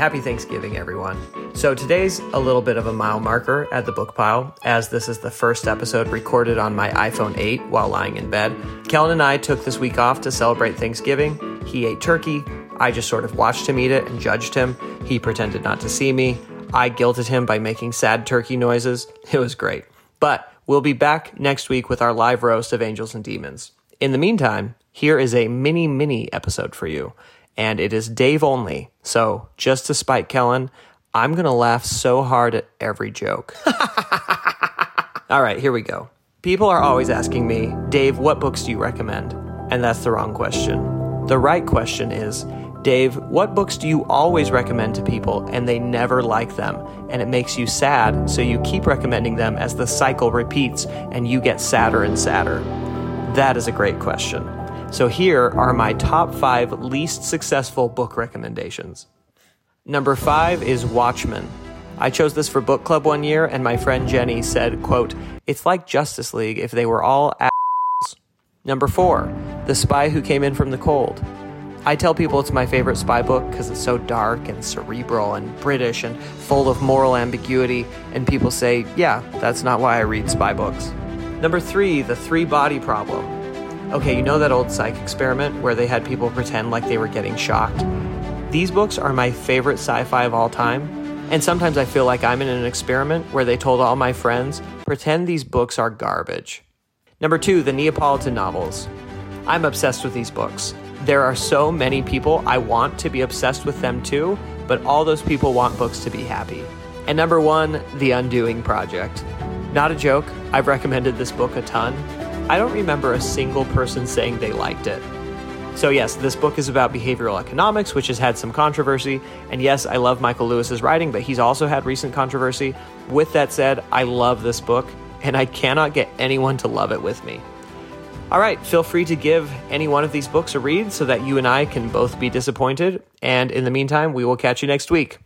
happy Thanksgiving, everyone. So, today's a little bit of a mile marker at the book pile, as this is the first episode recorded on my iPhone 8 while lying in bed. Kellen and I took this week off to celebrate Thanksgiving. He ate turkey. I just sort of watched him eat it and judged him. He pretended not to see me. I guilted him by making sad turkey noises. It was great. But we'll be back next week with our live roast of Angels and Demons. In the meantime, here is a mini, mini episode for you and it is Dave only. So, just to spite Kellen, I'm going to laugh so hard at every joke. All right, here we go. People are always asking me, Dave, what books do you recommend? And that's the wrong question. The right question is, Dave, what books do you always recommend to people and they never like them? And it makes you sad, so you keep recommending them as the cycle repeats and you get sadder and sadder? That is a great question. So here are my top five least successful book recommendations. Number five is Watchmen. I chose this for book club one year, and my friend Jenny said, quote, It's like Justice League if they were all assholes. Number four, The Spy Who Came In From the Cold. I tell people it's my favorite spy book because it's so dark and cerebral and British and full of moral ambiguity, and people say, yeah, that's not why I read spy books. Number three, The Three Body Problem. Okay, you know that old psych experiment where they had people pretend like they were getting shocked? These books are my favorite sci fi of all time, and sometimes I feel like I'm in an experiment where they told all my friends, pretend these books are garbage. Number two, the Neapolitan novels. I'm obsessed with these books. There are so many people I want to be obsessed with them too, but all those people want books to be happy. And number one, The Undoing Project. Not a joke, I've recommended this book a ton, I don't remember a single person saying they liked it. So, yes, this book is about behavioral economics, which has had some controversy. And yes, I love Michael Lewis's writing, but he's also had recent controversy. With that said, I love this book, and I cannot get anyone to love it with me. All right, feel free to give any one of these books a read so that you and I can both be disappointed. And in the meantime, we will catch you next week.